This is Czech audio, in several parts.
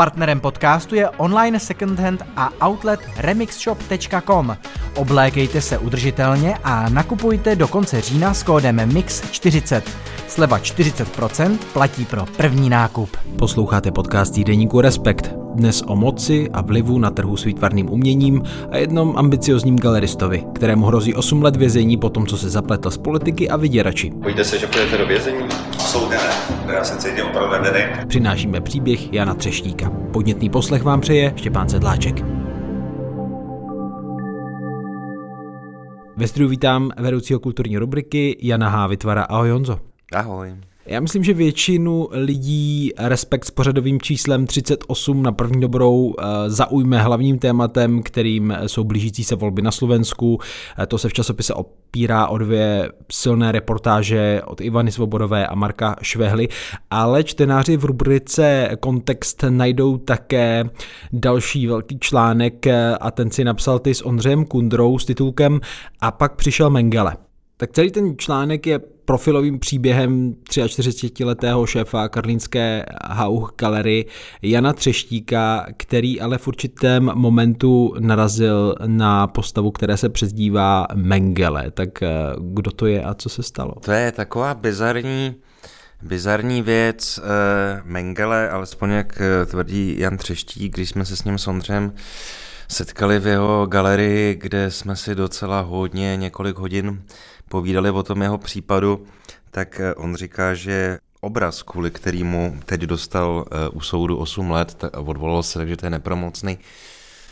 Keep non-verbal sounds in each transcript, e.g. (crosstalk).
Partnerem podcastu je online secondhand a outlet remixshop.com. Oblékejte se udržitelně a nakupujte do konce října s kódem MIX40. Sleva 40% platí pro první nákup. Posloucháte podcast týdeníku Respekt. Dnes o moci a vlivu na trhu s výtvarným uměním a jednom ambiciozním galeristovi, kterému hrozí 8 let vězení po tom, co se zapletl z politiky a vyděrači. Bojíte se, že půjdete do vězení? Absolutně ne. Já jsem cítím opravdu vedený. Přinášíme příběh Jana Třeštíka. Podnětný poslech vám přeje Štěpán Sedláček. Ve studiu vítám vedoucího kulturní rubriky Jana H. Vytvara. Ahoj Honzo. Ahoj. Já myslím, že většinu lidí Respekt s pořadovým číslem 38 na první dobrou eh, zaujme hlavním tématem, kterým jsou blížící se volby na Slovensku. Eh, to se v časopise opírá o dvě silné reportáže od Ivany Svobodové a Marka Švehly, ale čtenáři v rubrice Kontext najdou také další velký článek eh, a ten si napsal ty s Ondřejem Kundrou s titulkem A pak přišel Mengele. Tak celý ten článek je profilovým příběhem 43-letého šéfa karlínské Hauch Galery Jana Třeštíka, který ale v určitém momentu narazil na postavu, které se přezdívá Mengele. Tak eh, kdo to je a co se stalo? To je taková bizarní Bizarní věc, eh, Mengele, alespoň jak eh, tvrdí Jan Třeštík, když jsme se s ním s Ondřem setkali v jeho galerii, kde jsme si docela hodně, několik hodin povídali o tom jeho případu, tak eh, on říká, že obraz, kvůli kterýmu teď dostal eh, u soudu 8 let odvolal se, takže to je nepromocný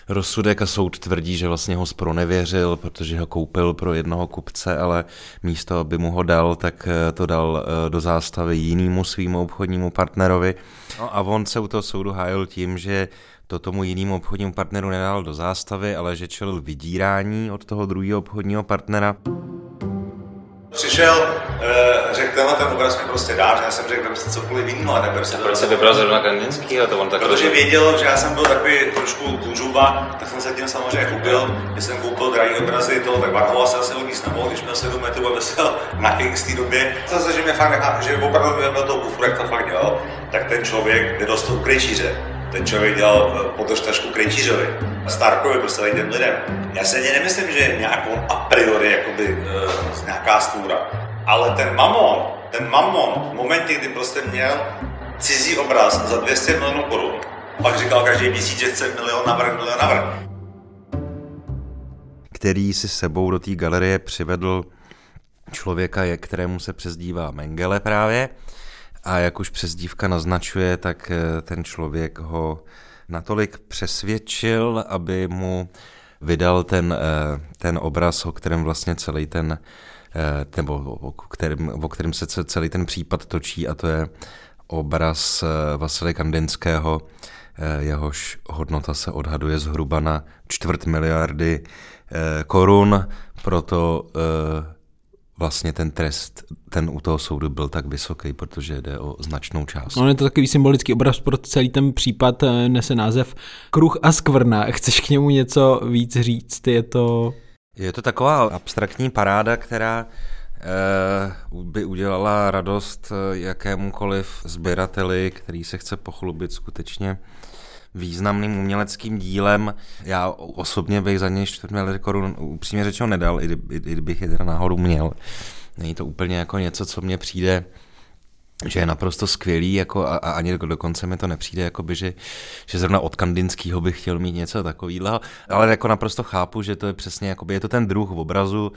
rozsudek a soud tvrdí, že vlastně ho spronevěřil, protože ho koupil pro jednoho kupce, ale místo, aby mu ho dal, tak eh, to dal do zástavy jinému svýmu obchodnímu partnerovi. No a on se u toho soudu hájil tím, že to tomu jinému obchodnímu partneru nedal do zástavy, ale že čelil vydírání od toho druhého obchodního partnera. Přišel, uh, řekl, tenhle ten obraz mi prostě dáš, já jsem řekl, vem si cokoliv jiného a neber si to. Proč se vybral zrovna Kandinský? To on tak Protože věděl, že já jsem byl takový trošku kůžuba, tak jsem se tím samozřejmě koupil, když jsem koupil drahý obrazy, to, tak Varhova se asi hodně nemohl, když měl 7 metrů a vesel na Kings té době. Zase, že mě fakt že opravdu měl to bufru, jak to fakt dělal, tak ten člověk nedostal u krejčíře ten člověk dělal eh, podržtašku Krejčířovi, Starkovi, prostě lidem lidem. Já se ani nemyslím, že je nějakou a priori jakoby, uh, nějaká stůra. Ale ten mamon, ten mamon v momentě, kdy prostě měl cizí obraz za 200 milionů korun, pak říkal každý měsíc, že chce milion navrh, milion navrh. Který si sebou do té galerie přivedl člověka, kterému se přezdívá Mengele právě, a jak už přezdívka naznačuje, tak eh, ten člověk ho natolik přesvědčil, aby mu vydal ten, eh, ten obraz, o kterém vlastně celý ten, eh, nebo o kterém, o kterém se celý ten případ točí a to je obraz Vasily Kandinského, jehož hodnota se odhaduje zhruba na čtvrt miliardy korun, proto vlastně ten trest, ten u toho soudu byl tak vysoký, protože jde o značnou část. On je to takový symbolický obraz pro celý ten případ, eh, nese název Kruh a skvrna. (laughs) Chceš k němu něco víc říct? Je to... Je to taková abstraktní paráda, která eh, by udělala radost eh, jakémukoliv sběrateli, který se chce pochlubit skutečně významným uměleckým dílem. Já osobně bych za něj 4 miliardy korun upřímně řečeno nedal, i, i, i kdybych je teda náhodou měl. Není to úplně jako něco, co mně přijde že je naprosto skvělý jako a, a ani dokonce mi to nepřijde, jakoby, že, že zrovna od Kandinského bych chtěl mít něco takového, ale jako naprosto chápu, že to je přesně, jakoby, je to ten druh v obrazu,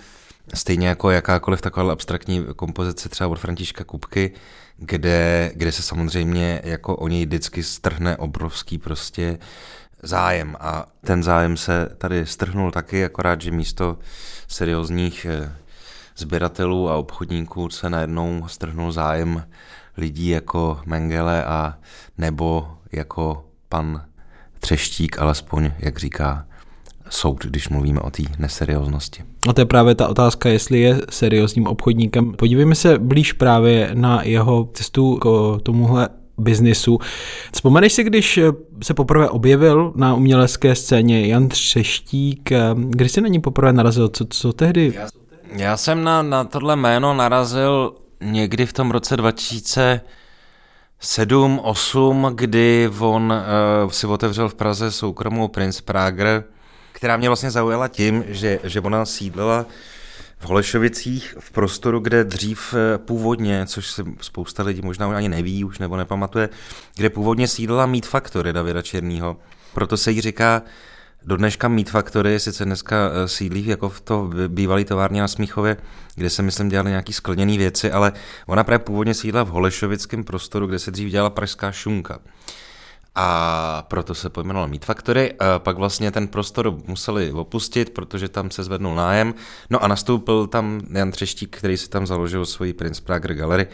stejně jako jakákoliv taková abstraktní kompozice třeba od Františka Kupky, kde, kde se samozřejmě jako o něj vždycky strhne obrovský prostě zájem. A ten zájem se tady strhnul taky, akorát, že místo seriózních eh, sběratelů a obchodníků se najednou strhnul zájem lidí jako Mengele a nebo jako pan Třeštík, alespoň, jak říká soud, když mluvíme o té neserióznosti. A to je právě ta otázka, jestli je seriózním obchodníkem. Podívejme se blíž právě na jeho cestu k tomuhle biznisu. Vzpomeneš si, když se poprvé objevil na umělecké scéně Jan Třeštík, kdy jsi na ní poprvé narazil? Co, co tehdy? Já, já jsem na, na tohle jméno narazil někdy v tom roce 2000 sedm, osm, kdy on uh, si otevřel v Praze soukromou Prince Prager, která mě vlastně zaujala tím, že, že ona sídlila v Holešovicích v prostoru, kde dřív eh, původně, což si spousta lidí možná ani neví už nebo nepamatuje, kde původně sídlila Meat Factory Davida Černýho. Proto se jí říká do dneška Meat Factory, sice dneska eh, sídlí jako v to bývalý továrně na Smíchově, kde se myslím dělali nějaký skleněné věci, ale ona právě původně sídla v Holešovickém prostoru, kde se dřív dělala pražská šunka. A proto se pojmenoval Meat Factory. Pak vlastně ten prostor museli opustit, protože tam se zvednul nájem. No a nastoupil tam Jan Třeštík, který si tam založil svoji Prince Prager Gallery.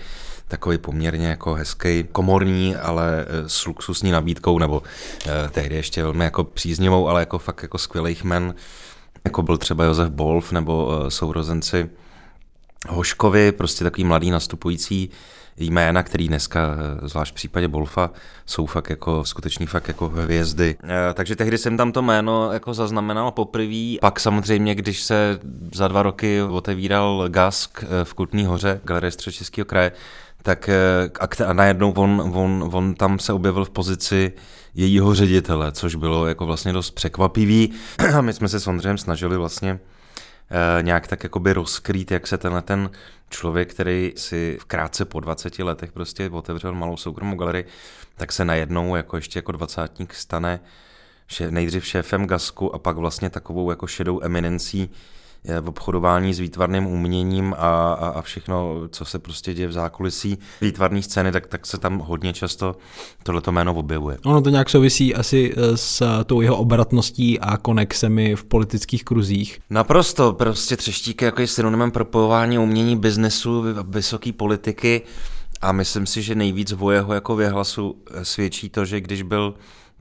Takový poměrně jako hezký, komorní, ale eh, s luxusní nabídkou, nebo eh, tehdy ještě velmi jako příznivou, ale jako fakt jako skvělých men, jako byl třeba Josef Bolf nebo eh, sourozenci Hoškovi, prostě takový mladý nastupující jména, který dneska, eh, zvlášť v případě Bolfa, jsou fakt jako skutečný fakt jako hvězdy. Eh, takže tehdy jsem tam to jméno jako zaznamenal poprvé. Pak samozřejmě, když se za dva roky otevíral Gask eh, v Kultní hoře, Galerie Středočeského kraje, tak a najednou on, on, on tam se objevil v pozici jejího ředitele, což bylo jako vlastně dost překvapivý. (clears throat) My jsme se s Ondřejem snažili vlastně nějak tak jakoby rozkrýt, jak se tenhle ten člověk, který si v krátce po 20 letech prostě otevřel malou soukromou galerii, tak se najednou jako ještě jako dvacátník stane nejdřív šéfem Gasku a pak vlastně takovou jako šedou eminencí v obchodování s výtvarným uměním a, a, a všechno, co se prostě děje v zákulisí výtvarné scény, tak, tak se tam hodně často tohleto jméno objevuje. Ono to nějak souvisí asi eh, s tou jeho obratností a konexemi v politických kruzích. Naprosto, prostě třeštík jako je synonymem propojování umění, biznesu, vysoké politiky a myslím si, že nejvíc o jeho jako věhlasu svědčí to, že když byl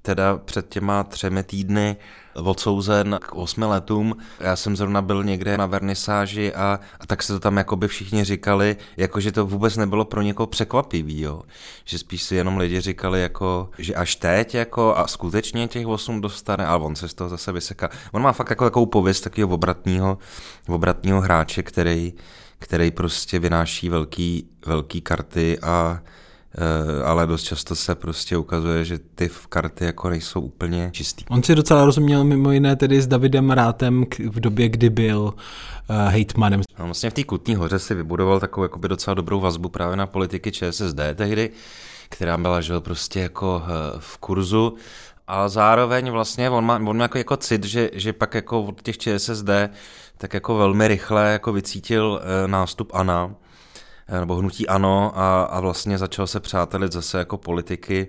teda před těma třemi týdny odsouzen k osmi letům. Já jsem zrovna byl někde na vernisáži a, a tak se to tam jakoby všichni říkali, jako že to vůbec nebylo pro někoho překvapivý, jo. Že spíš si jenom lidi říkali, jako, že až teď, jako a skutečně těch osm dostane, ale on se z toho zase vyseká. On má fakt jako takovou pověst takového obratního, obratního hráče, který, který prostě vynáší velký, velký karty a ale dost často se prostě ukazuje, že ty karty jako nejsou úplně čistý. On si docela rozuměl mimo jiné tedy s Davidem Rátem v době, kdy byl uh, hejtmanem. No, vlastně v té Kutní hoře si vybudoval takovou jakoby docela dobrou vazbu právě na politiky ČSSD tehdy, která byla že prostě jako uh, v kurzu a zároveň vlastně on má, on má jako, jako cit, že, že pak jako od těch ČSSD tak jako velmi rychle jako vycítil uh, nástup ANA, Eh, nebo hnutí ANO a, a vlastně začal se přátelit zase jako politiky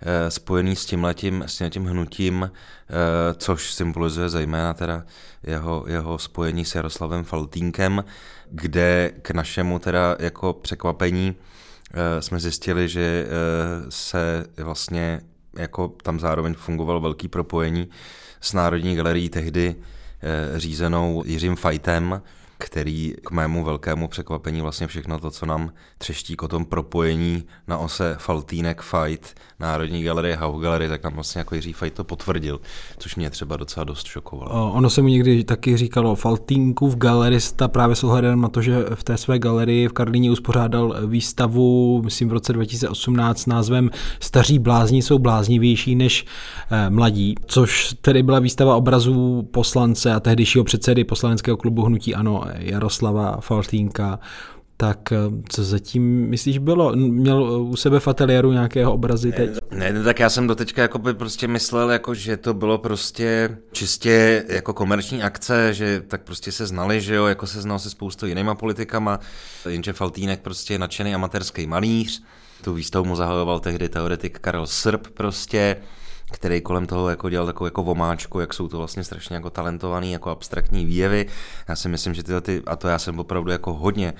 eh, spojený s tímhletím, s tím hnutím, eh, což symbolizuje zejména teda jeho, jeho spojení s Jaroslavem Faltínkem, kde k našemu teda jako překvapení jsme zjistili, že se vlastně jako tam zároveň fungovalo velký propojení s Národní galerií tehdy řízenou Jiřím Fajtem, který k mému velkému překvapení vlastně všechno to, co nám třeští o tom propojení na ose Faltínek Fight, Národní galerie, Hau galerie, tak nám vlastně jako Jiří Fight to potvrdil, což mě třeba docela dost šokovalo. Ono se mu někdy taky říkalo v galerista právě s ohledem na to, že v té své galerii v Karlíně uspořádal výstavu, myslím v roce 2018 s názvem Staří blázni jsou bláznivější než eh, mladí, což tedy byla výstava obrazů poslance a tehdejšího předsedy poslaneckého klubu Hnutí Ano Jaroslava Faltínka, tak eh, co zatím myslíš bylo? Měl u sebe v ateliéru nějakého obrazy teď? Ne, ne, tak já jsem doteďka jako by prostě myslel, jako, že to bylo prostě čistě jako komerční akce, že tak prostě se znali, že jo, jako se znal se spoustou jinýma politikama, jenže Faltínek prostě je nadšený amatérský malíř, tu výstavu mu zahajoval tehdy teoretik Karel Srb prostě, který kolem toho jako dělal takovou jako vomáčku, jak jsou to vlastně strašně jako talentovaný, jako abstraktní výjevy. Já si myslím, že tyhle ty, a to já jsem opravdu jako hodně,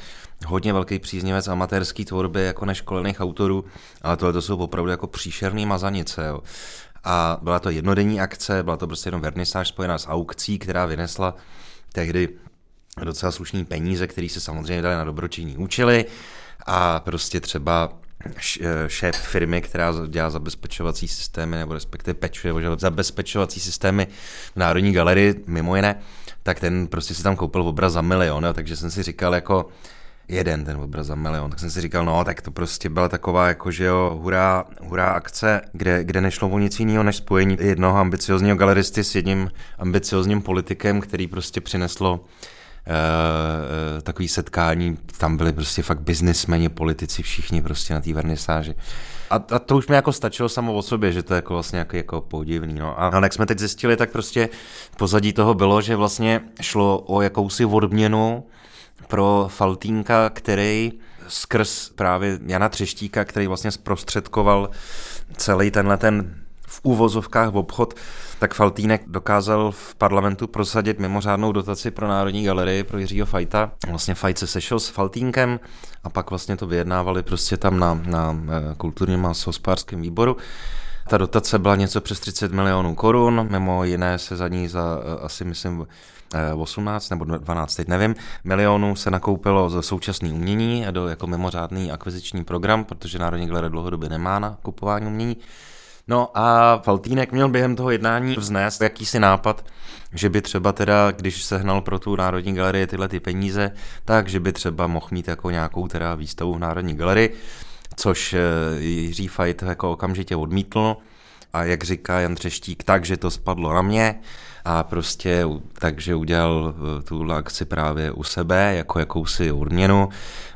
hodně velký příznivec amatérský tvorby jako neškolených autorů, ale tohle to jsou opravdu jako příšerný mazanice, jo. A byla to jednodenní akce, byla to prostě jenom vernisáž spojená s aukcí, která vynesla tehdy docela slušný peníze, které se samozřejmě dali na dobročinní účely a prostě třeba šéf firmy, která dělá zabezpečovací systémy, nebo respektive pečuje o zabezpečovací systémy v Národní galerii, mimo jiné, tak ten prostě si tam koupil obraz za milion, jo, takže jsem si říkal jako, jeden ten obraz za milion. Tak jsem si říkal, no, tak to prostě byla taková jako, že jo, hurá, hurá akce, kde, kde nešlo o nic jiného než spojení jednoho ambiciozního galeristy s jedním ambiciozním politikem, který prostě přineslo Uh, takový setkání, tam byli prostě fakt biznismeni, politici, všichni prostě na té vernisáži. A, a, to už mi jako stačilo samo o sobě, že to je jako vlastně jako, jako podivný. No. A jak jsme teď zjistili, tak prostě pozadí toho bylo, že vlastně šlo o jakousi odměnu pro Faltínka, který skrz právě Jana Třeštíka, který vlastně zprostředkoval celý tenhle ten v úvozovkách v obchod, tak Faltínek dokázal v parlamentu prosadit mimořádnou dotaci pro Národní galerii, pro Jiřího Fajta. Vlastně Fajt se sešel s Faltínkem a pak vlastně to vyjednávali prostě tam na, na eh, kulturním a hospodářském výboru. Ta dotace byla něco přes 30 milionů korun, mimo jiné se za ní za eh, asi myslím 18 nebo 12, teď nevím, milionů se nakoupilo ze současné umění do jako mimořádný akviziční program, protože Národní galerie dlouhodobě nemá na kupování umění. No a Faltínek měl během toho jednání vznést jakýsi nápad, že by třeba teda, když sehnal pro tu Národní galerii tyhle ty peníze, tak že by třeba mohl mít jako nějakou teda výstavu v Národní galerii, což eh, Jiří Fajt jako okamžitě odmítl. A jak říká Jan Třeštík, takže to spadlo na mě a prostě takže udělal eh, tu akci právě u sebe jako jakousi odměnu.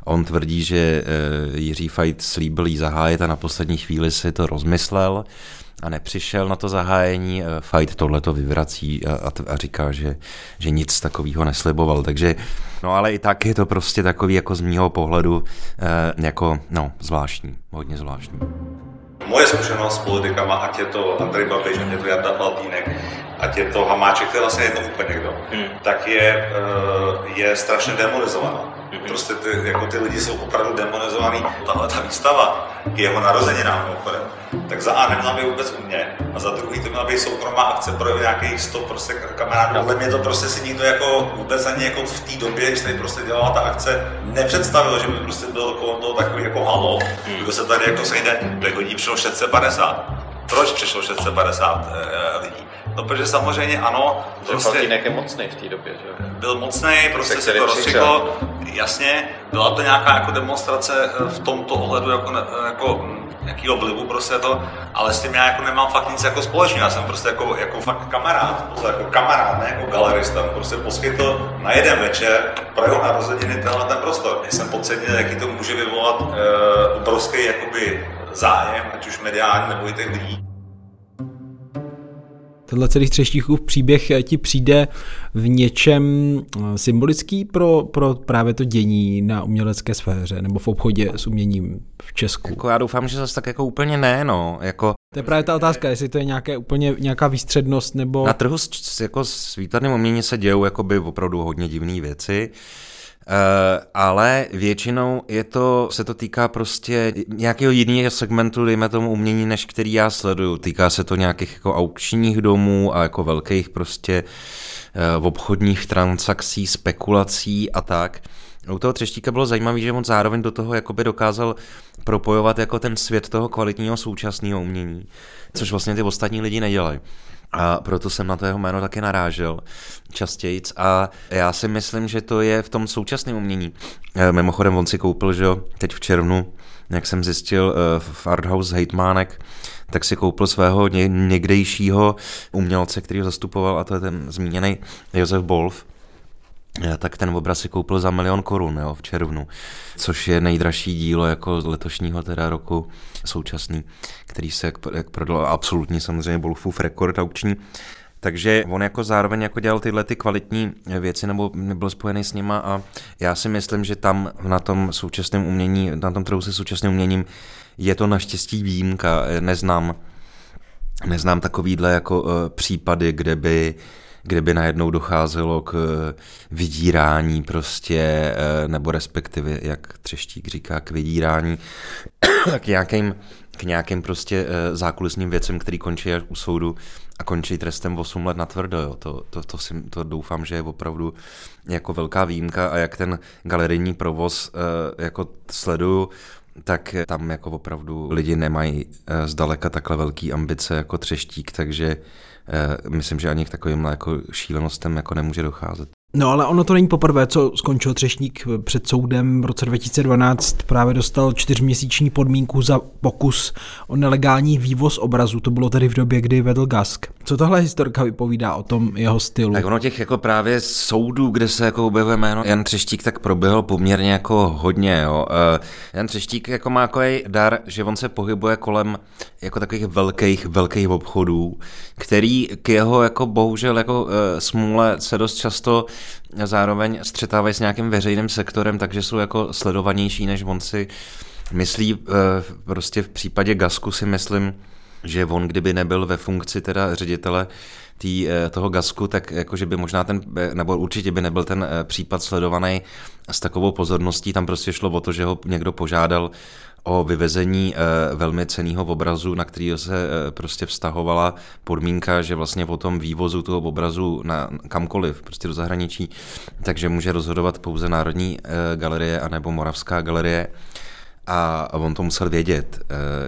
On tvrdí, že eh, Jiří Fajt slíbil jí zahájit a na poslední chvíli si to rozmyslel a nepřišel na to zahájení. Eh, Fight tohle to vyvrací a, a, a říká, že, že nic takového nesliboval. Takže, no ale i tak je to prostě takový jako z mýho pohledu jako, no, zvláštní, hodně zvláštní. Moje zkušenost s politikama, ať je to Andrej Babiš, ať je to Jarda Faltýnek, ať je to Hamáček, to je vlastně jedno úplně kdo, hmm. tak je, je strašně demonizovaná Prostě ty, jako ty lidi jsou opravdu demonizovaný. Tahle ta výstava k jeho narozeninám, mimochodem, tak za A neměla být vůbec u mě, a za druhý to měla být soukromá akce pro nějakých 100 prostě kamarádů. Podle mě to prostě si nikdo jako vůbec ani jako v té době, když tady prostě dělala ta akce, nepředstavil, že by prostě byl kolem toho takový jako halo, hmm. kdo se tady jako sejde, tak lidí přišlo 650. Proč přišlo 650 e, lidí? No, protože samozřejmě ano. Prostě Faltínek je mocný v té době, že Byl mocný, prostě se to rozstřihlo. Jasně, byla to nějaká jako demonstrace eh, v tomto ohledu jako, jako hm, nějakého vlivu prostě to, ale s tím já jako nemám fakt nic jako společného, já jsem prostě jako, jako fakt kamarád, prostě jako kamarád, ne jako galerista, prostě poskytl na jeden večer pro jeho narozeniny tenhle ten prostor. Já jsem podcenil, jaký to může vyvolat e, obrovský jakoby zájem, ať už mediální nebo i těch lidí. Tenhle celý Třeštíchův příběh ti přijde v něčem eh, symbolický pro, pro právě to dění na umělecké sféře nebo v obchodě s uměním v Česku? Jako já doufám, že zase tak jako úplně ne, no. Jako, to je právě ta otázka, jestli to je nějaké úplně nějaká výstřednost nebo... Na trhu s, jako s výtvarným uměním se dějou jakoby opravdu hodně divné věci. Uh, ale většinou je to, se to týká prostě nějakého jiného segmentu, dejme tomu umění, než který já sleduju. Týká se to nějakých jako aukčních domů a jako velkých prostě uh, obchodních transakcí, spekulací a tak. U toho Třeštíka bylo zajímavé, že on zároveň do toho jakoby dokázal propojovat jako ten svět toho kvalitního současného umění, což vlastně ty ostatní lidi nedělají. A proto jsem na to jeho jméno taky narážel častěji. A já si myslím, že to je v tom současném umění. Eh, mimochodem, on si koupil, že jo, teď v červnu, jak jsem zjistil, eh, v Arthouse Hejtmánek, tak si koupil svého někdejšího umělce, který ho zastupoval, a to je ten zmíněný Josef Bolf tak ten obraz si koupil za milion korun jo, v červnu, což je nejdražší dílo jako letošního teda roku současný, který se jak, jak prodal absolutní samozřejmě Wolfův rekord aukční. Takže on jako zároveň jako dělal tyhle ty kvalitní věci nebo nebyl spojený s nima a já si myslím, že tam na tom současném umění, na tom trhu se současným uměním je to naštěstí výjimka. Neznám, neznám takovýhle jako uh, případy, kde by uh, kde by najednou docházelo k eh, vydírání prostě, eh, nebo respektive, jak Třeštík říká, k vydírání, (coughs) k nějakým, k nějakým prostě eh, zákulisním věcem, který končí u soudu a končí trestem 8 let na tvrdo. Jo. To, to, to, si, to doufám, že je opravdu jako velká výjimka a jak ten galerijní provoz jako sleduju, tak tam jako opravdu lidi nemají zdaleka takhle velký ambice jako třeštík, takže Eh, myslím, že ani k takovým jako šílenostem jako nemůže docházet. No ale ono to není poprvé, co skončil Třešník před soudem. V roce 2012 právě dostal čtyřměsíční podmínku za pokus o nelegální vývoz obrazu. To bylo tedy v době, kdy vedl Gask. Co tahle historka vypovídá o tom jeho stylu? Tak ono těch jako právě soudů, kde se jako objevuje jméno Jan Třeštík, tak proběhl poměrně jako hodně. Jo. Uh, Jan Třeštík jako má jako dar, že on se pohybuje kolem jako takových velkých, velkých obchodů, který k jeho jako bohužel jako uh, smůle se dost často zároveň střetávají s nějakým veřejným sektorem, takže jsou jako sledovanější, než on si myslí. Eh, prostě v případě Gasku si myslím, že on, kdyby nebyl ve funkci teda ředitele tý, eh, toho Gasku, tak jakože by možná ten, eh, nebo určitě by nebyl ten případ sledovaný s takovou pozorností. Tam prostě šlo o to, že ho někdo požádal o vyvezení eh, velmi ceného obrazu, na který se eh, prostě vztahovala podmínka, že vlastně po tom vývozu toho obrazu na kamkoliv, prostě do zahraničí, takže může rozhodovat pouze Národní eh, galerie anebo Moravská galerie. A on to musel vědět,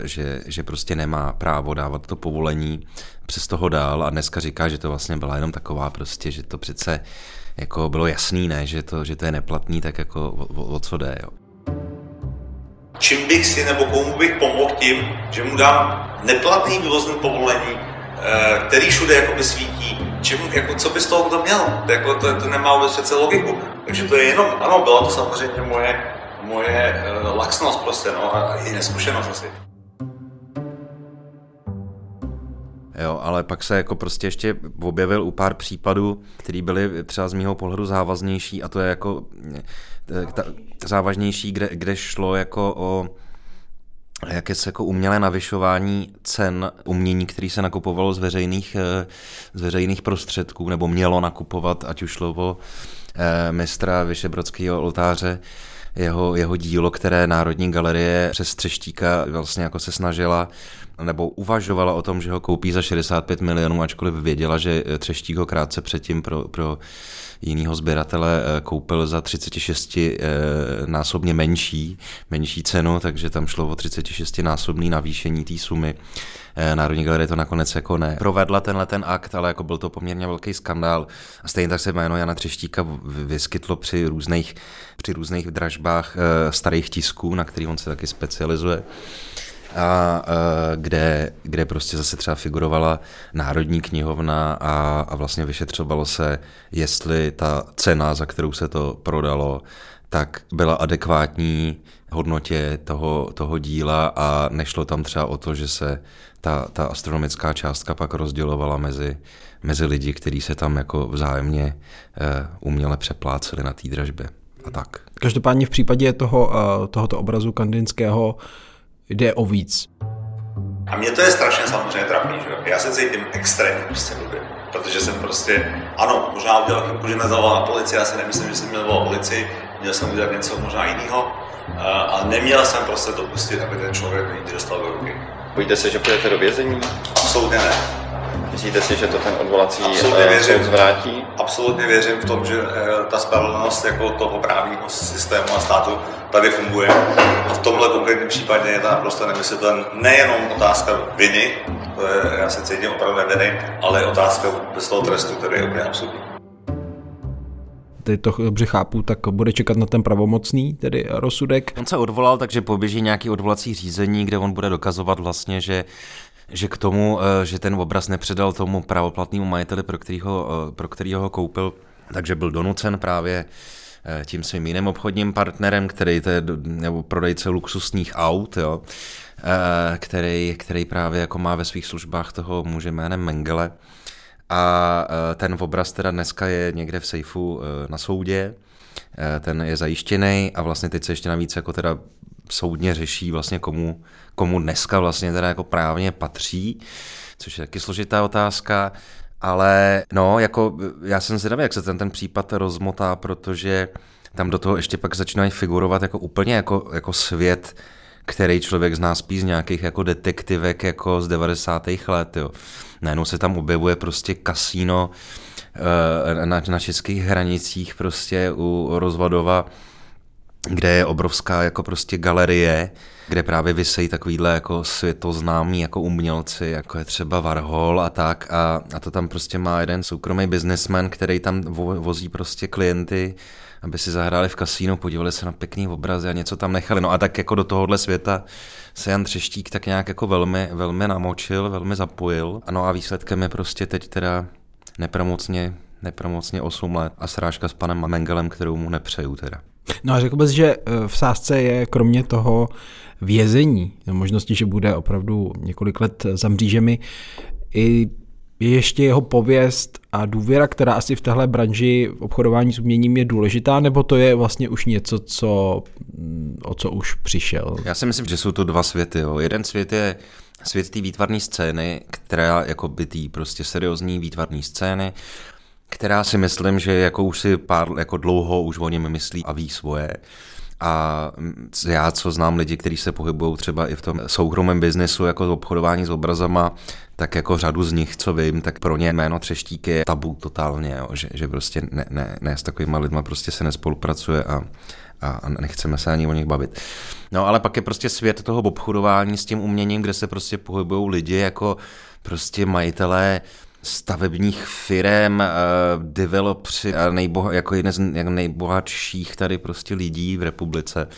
že, že prostě nemá právo dávat to povolení, přes toho dál. A dneska říká, že to vlastně byla jenom taková prostě, že to přece jako bylo jasný, ne, že to, že to je neplatný, tak jako o, o, o co jde, jo čím bych si nebo komu bych pomohl tím, že mu dám neplatný vývozní povolení, eh, který všude jakoby svítí, čím, jako, co by z toho kdo měl? Jako, to, to nemá vůbec přece logiku. Takže to je jenom, ano, byla to samozřejmě moje, moje uh, laxnost prostě, no, a i neskušenost asi. Jo, ale pak se jako prostě ještě objevil u pár případů, které byly třeba z mého pohledu závaznější a to je jako eh, ta, závažnější, kde, kde šlo jako o jakési jako umělé navyšování cen umění, který se nakupovalo z veřejných, eh, z veřejných prostředků, nebo mělo nakupovat, ať už šlo o eh, mistra Vyšebrodského oltáře, jeho, jeho dílo, které Národní galerie přes Třeštíka vlastně jako se snažila nebo uvažovala o tom, že ho koupí za 65 milionů, ačkoliv věděla, že Třeštík ho krátce předtím pro, pro jinýho sběratele eh, koupil za 36 eh, násobně menší, menší cenu, takže tam šlo o 36 násobný navýšení té sumy. Eh, Národní galerie to nakonec jako ne. Provedla tenhle ten akt, ale jako byl to poměrně velký skandál. A stejně tak se jméno Jana Třeštíka vyskytlo při různých, při různých dražbách starých tisků, na který on se taky specializuje a kde, kde prostě zase třeba figurovala Národní knihovna a, a vlastně vyšetřovalo se, jestli ta cena, za kterou se to prodalo, tak byla adekvátní hodnotě toho, toho díla a nešlo tam třeba o to, že se ta, ta astronomická částka pak rozdělovala mezi, mezi lidi, kteří se tam jako vzájemně uh, uměle přepláceli na té dražbě a tak. Každopádně v případě toho, uh, tohoto obrazu kandinského jde o víc. A mě to je strašně samozřejmě trapný, že Já se cítím extrémně prostě blbě, protože jsem prostě, ano, možná udělal chybu, že nezavolal na policii, já si nemyslím, že jsem měl volat policii, měl jsem udělat něco možná jiného, ale neměl jsem prostě dopustit, aby ten člověk někdy dostal do ruky. Bojíte se, že půjdete do vězení? Absolutně ne. Myslíte si, že to ten odvolací Absolutně eh, věřím, soud zvrátí? Absolutně věřím v tom, že eh, ta spravedlnost jako toho právního systému a státu tady funguje. A v tomhle konkrétním případě je to naprosto nemyslitelné. Nejenom otázka viny, to je, já se cítím opravdu neviny, ale otázka bez toho trestu, který je úplně absurdní teď to dobře chápu, tak bude čekat na ten pravomocný, tedy rozsudek. On se odvolal, takže poběží nějaký odvolací řízení, kde on bude dokazovat vlastně, že že k tomu, eh, že ten obraz nepředal tomu pravoplatnému majiteli, pro kterého, eh, pro kterýho ho koupil, takže byl donucen právě eh, tím svým jiným obchodním partnerem, který to je, nebo prodejce luxusních aut, jo, který, který právě jako má ve svých službách toho muže jménem Mengele. A ten obraz teda dneska je někde v sejfu na soudě, ten je zajištěný a vlastně teď se ještě navíc jako teda soudně řeší vlastně komu, komu dneska vlastně teda jako právně patří, což je taky složitá otázka, ale no, jako já jsem zvědavý, jak se ten, ten případ rozmotá, protože tam do toho ještě pak začínají figurovat jako úplně jako, jako svět, který člověk zná spíš z nějakých jako detektivek jako z 90. let, jo. Najednou se tam objevuje prostě kasíno eh, na, na českých hranicích prostě u Rozvadova kde je obrovská jako prostě galerie, kde právě vysejí takovýhle jako světoznámí jako umělci, jako je třeba Varhol a tak a, a to tam prostě má jeden soukromý businessman, který tam vo, vozí prostě klienty, aby si zahráli v kasínu, podívali se na pěkný obrazy a něco tam nechali. No a tak jako do tohohle světa se Jan Třeštík tak nějak jako velmi, velmi namočil, velmi zapojil. No a výsledkem je prostě teď teda nepromocně, nepromocně 8 let a srážka s panem Mengelem, kterou mu nepřeju teda. No a řekl bys, že eh, v sázce je kromě toho vězení, možnosti, že bude opravdu několik let za mřížemi, i je ještě jeho pověst a důvěra, která asi v téhle branži v obchodování s uměním je důležitá, nebo to je vlastně už něco, co, o co už přišel? Já si myslím, že jsou to dva světy. Jo. Jeden svět je svět té výtvarné scény, která jako by prostě seriózní výtvarné scény, která si myslím, že jako už si pár, jako dlouho už o něm myslí a ví svoje. A já, co znám lidi, kteří se pohybují třeba i v tom soukromém biznesu, jako obchodování s obrazama, tak jako řadu z nich, co vím, tak pro ně jméno Třeštík je tabu totálně, jo, že, že prostě ne, ne, ne s takovými lidmi prostě se nespolupracuje a, a nechceme se ani o nich bavit. No ale pak je prostě svět toho obchodování s tím uměním, kde se prostě pohybují lidi jako prostě majitelé stavebních firm, uh, developři nejboha, jako jeden z nejbohatších tady prostě lidí v republice.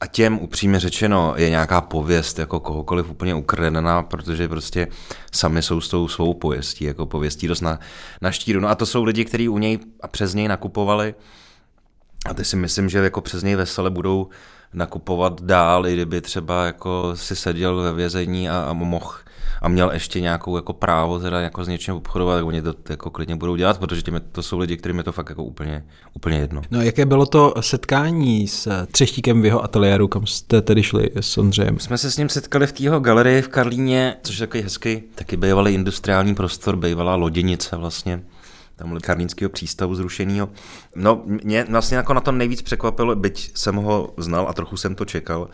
A těm upřímně řečeno je nějaká pověst jako kohokoliv úplně ukradená, protože prostě sami jsou s tou svou pověstí, jako pověstí dost na, na štíru. No a to jsou lidi, kteří u něj a přes něj nakupovali a ty si myslím, že jako přes něj vesele budou nakupovat dál, i kdyby třeba jako si seděl ve vězení a, a mohl a měl ještě nějakou jako právo teda jako s něčím obchodovat, tak oni to jako klidně budou dělat, protože těmi, to jsou lidi, kterým je to fakt jako úplně, úplně jedno. No jaké bylo to setkání s Třeštíkem v jeho ateliéru, kam jste tedy šli s Ondřejem? Jsme se s ním setkali v tého galerii v Karlíně, což je takový hezký, taky bývalý industriální prostor, bývalá loděnice vlastně tam karlínského přístavu zrušeného. No, mě vlastně jako na to nejvíc překvapilo, byť jsem ho znal a trochu jsem to čekal,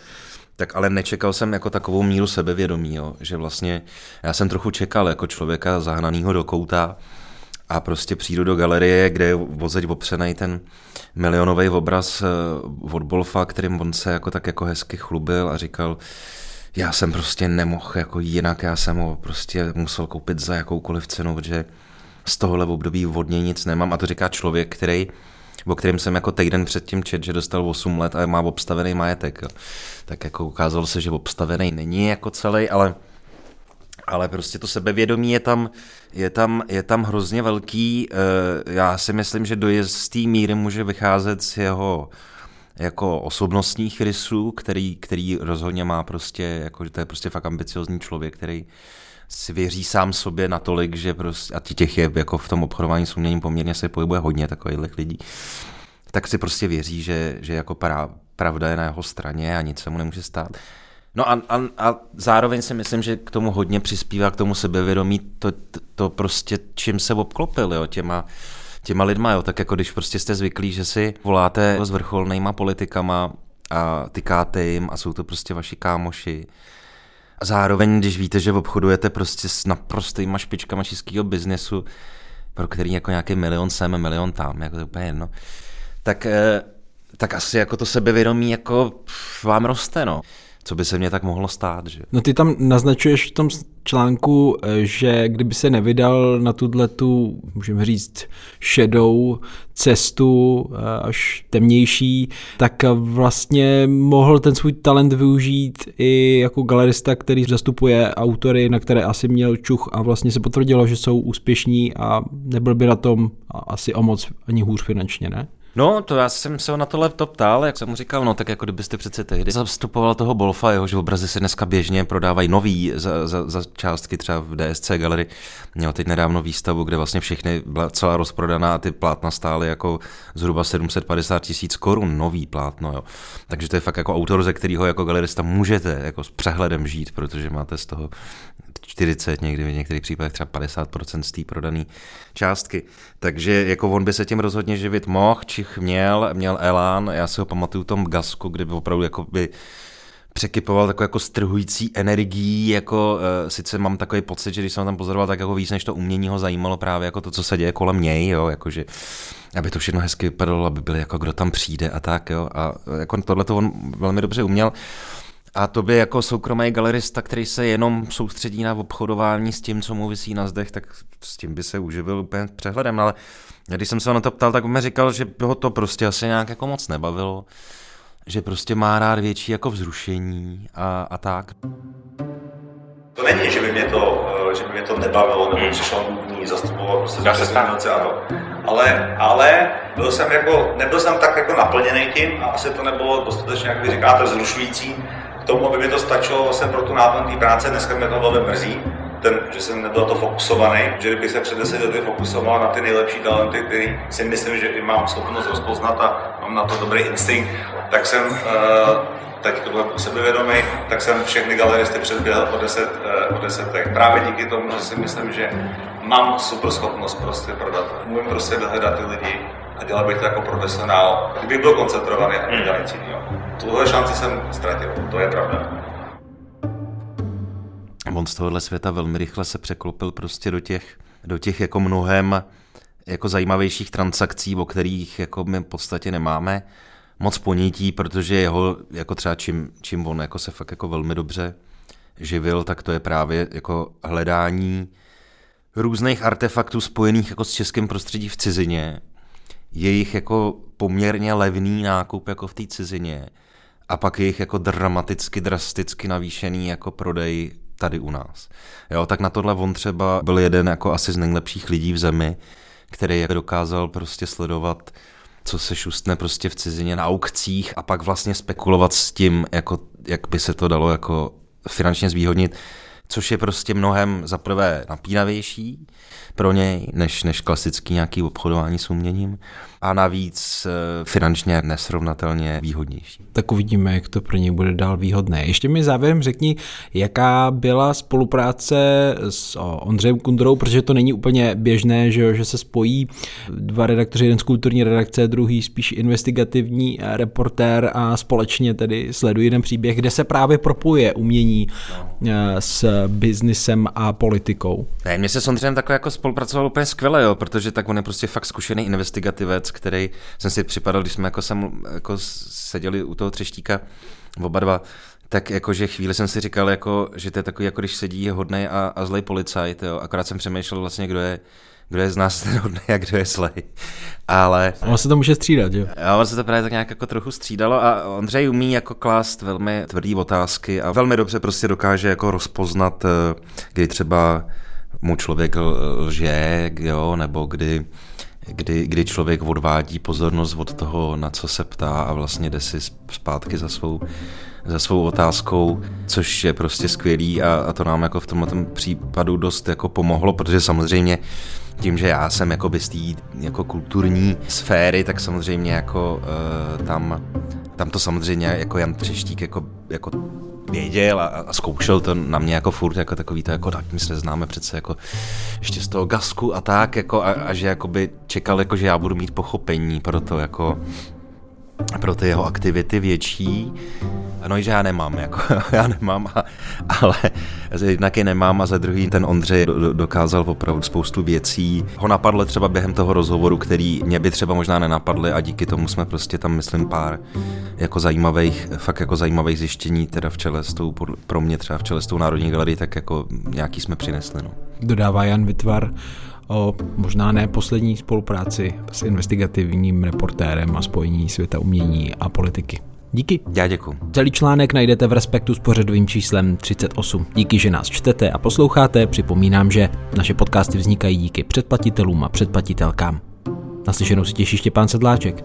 tak ale nečekal jsem jako takovou míru sebevědomí, jo, že vlastně já jsem trochu čekal jako člověka zahnaného do kouta a prostě přijdu do galerie, kde je vozeď opřený ten milionový obraz eh, od Bolfa, kterým on se jako tak jako hezky chlubil a říkal, já jsem prostě nemohl jako jinak, já jsem ho prostě musel koupit za jakoukoliv cenu, protože z tohohle období vodně nic nemám. A to říká člověk, který o kterém jsem jako týden předtím čet, že dostal 8 let a má obstavený majetek. Jo. Tak jako ukázalo se, že obstavený není jako celý, ale ale prostě to sebevědomí je tam, je tam, je tam hrozně velký. Eh, já si myslím, že do jisté míry může vycházet z jeho jako osobnostních rysů, který, který rozhodně má prostě, jako, že to je prostě fakt ambiciozní člověk, který si věří sám sobě natolik, že prostě, a těch je jako v tom obchodování s uměním poměrně se pohybuje hodně takových lidí, tak si prostě věří, že, že jako pra, pravda je na jeho straně a nic se mu nemůže stát. No a, a, a zároveň si myslím, že k tomu hodně přispívá k tomu sebevědomí to, to, to prostě, čím se obklopil, jo, těma, těma lidma, jo, tak jako když prostě jste zvyklí, že si voláte s vrcholnýma politikama a tykáte jim a jsou to prostě vaši kámoši, a zároveň, když víte, že obchodujete prostě s naprostýma špičkama českého biznesu, pro který jako nějaký milion sem, milion tam, jako to je úplně jedno, tak, eh, tak asi jako to sebevědomí jako vám roste, no co by se mě tak mohlo stát. Že? No ty tam naznačuješ v tom článku, eh, že kdyby se nevydal na tuhle tu, můžeme říct, šedou cestu eh, až temnější, tak vlastně mohl ten svůj talent využít i jako galerista, který zastupuje autory, na které asi měl čuch a vlastně se potvrdilo, že jsou úspěšní a nebyl by na tom asi o moc ani hůř finančně, ne? No, to já jsem se na to ptal, jak jsem mu říkal, no tak jako kdybyste přece tehdy zastupoval toho Bolfa, jeho, že obrazy se dneska běžně prodávají nový za, za, za částky třeba v DSC galerii. Měl teď nedávno výstavu, kde vlastně všechny byla celá rozprodaná a ty plátna stály jako zhruba 750 tisíc korun, nový plátno, jo. Takže to je fakt jako autor, ze kterého jako galerista můžete jako s přehledem žít, protože máte z toho 40, někdy v některých případech třeba 50% z té prodané částky. Takže jako on by se tím rozhodně živit mohl, čich měl, měl Elán, já si ho pamatuju v tom Gasku, kde by opravdu jako by překypoval takovou jako strhující energií, jako uh, sice mám takový pocit, že když jsem tam pozoroval, tak jako víc než to umění ho zajímalo právě jako to, co se děje kolem něj, jo, jakože aby to všechno hezky vypadalo, aby byli jako kdo tam přijde a tak, jo, a jako tohle to on velmi dobře uměl. A to by jako soukromý galerista, který se jenom soustředí na obchodování s tím, co mu vysí na zdech, tak s tím by se uživil úplně přehledem, ale když jsem se na to ptal, tak mi říkal, že ho to prostě asi nějak jako moc nebavilo, že prostě má rád větší jako vzrušení a, a tak. To není, že by mě to, eh, že by mě to nebavilo, nebo hmm. přišlo nutný zastupovat prostě zúčastněnce, ano. Ale, ale byl jsem jako, nebyl jsem tak jako naplněný tím a asi to nebylo dostatečně, jak vy říkáte, vzrušující, tomu, aby mi to stačilo vlastně pro tu náplň té práce, dneska mě to velmi mrzí, ten, že jsem nebyl to fokusovaný, že kdybych se před deseti lety fokusoval na ty nejlepší talenty, který si myslím, že i mám schopnost rozpoznat a mám na to dobrý instinkt, tak jsem uh, teď to byl sebevědomý, tak jsem všechny galeristy předběhl o 10, uh, o 10 Právě díky tomu, že si myslím, že mám super schopnost prostě prodat. Můžu prostě dohledat ty lidi a dělal bych to jako profesionál, kdybych byl koncentrovaný a nedělal nic jiného. Tuhle šanci jsem ztratil, to je pravda. On z tohohle světa velmi rychle se překlopil prostě do těch, do těch jako mnohem jako zajímavějších transakcí, o kterých jako my v podstatě nemáme moc ponětí, protože jeho, jako třeba čím, čím on jako se fakt jako velmi dobře živil, tak to je právě jako hledání různých artefaktů spojených jako s českým prostředí v cizině, jejich jako poměrně levný nákup jako v té cizině a pak jejich jako dramaticky, drasticky navýšený jako prodej tady u nás. Jo, tak na tohle on třeba byl jeden jako asi z nejlepších lidí v zemi, který dokázal prostě sledovat co se šustne prostě v cizině na aukcích a pak vlastně spekulovat s tím, jako, jak by se to dalo jako finančně zvýhodnit, což je prostě mnohem zaprvé napínavější pro něj, než, než klasický nějaký obchodování s uměním a navíc eh, finančně nesrovnatelně výhodnější. Tak uvidíme, jak to pro něj bude dál výhodné. Ještě mi závěrem řekni, jaká byla spolupráce s Ondřejem Kundrou, protože to není úplně běžné, že, že se spojí dva redaktoři, jeden z kulturní redakce, druhý spíš investigativní reportér a společně tedy sledují jeden příběh, kde se právě propojuje umění no. s biznisem a politikou. Ne, mně se s takhle jako spolupracoval úplně skvěle, jo, protože tak on je prostě fakt zkušený investigativec, který jsem si připadal, když jsme jako, sem, jako seděli u toho třeštíka oba dva, tak jakože chvíli jsem si říkal, jako, že to je takový, jako když sedí hodný a, a zlej policajt, jo. akorát jsem přemýšlel vlastně, kdo je, kdo je z nás ten hodný a kdo je zlej. Ale... Ono se to může střídat, jo? Jo, ono se to právě tak nějak jako trochu střídalo a Ondřej umí jako klást velmi tvrdý otázky a velmi dobře prostě dokáže jako rozpoznat, eh, kdy třeba mu člověk lže, jo, nebo kdy kdy, kdy člověk odvádí pozornost od toho, na co se ptá a vlastně jde si zpátky za svou, za svou otázkou, což je prostě skvělý a, a to nám jako v tomhle případu dost jako pomohlo, protože samozřejmě tím, že já jsem jako z té jako kulturní sféry, tak samozřejmě jako uh, tam, tam to samozřejmě jako Jan Třeštík jako, jako věděl a, a zkoušel to na mě jako furt, jako takový to, jako tak my se známe přece jako ještě z toho gasku a tak, jako a, a že jakoby čekal, jako že já budu mít pochopení pro to, jako pro ty jeho aktivity větší. No, že já nemám, jako, (laughs) já nemám, a, ale jednak je nemám a za druhý ten Ondřej dokázal opravdu spoustu věcí. Ho napadlo třeba během toho rozhovoru, který mě by třeba možná nenapadly a díky tomu jsme prostě tam, myslím, pár jako zajímavých, fakt jako zajímavých zjištění teda v čele s tou, pro mě třeba v čele s tou Národní galerii, tak jako nějaký jsme přinesli. No. Dodává Jan Vytvar o možná ne poslední spolupráci s investigativním reportérem a spojení světa umění a politiky. Díky. Já děkuji. Celý článek najdete v Respektu s pořadovým číslem 38. Díky, že nás čtete a posloucháte. Připomínám, že naše podcasty vznikají díky předplatitelům a předplatitelkám. Naslyšenou si těší Štěpán Sedláček.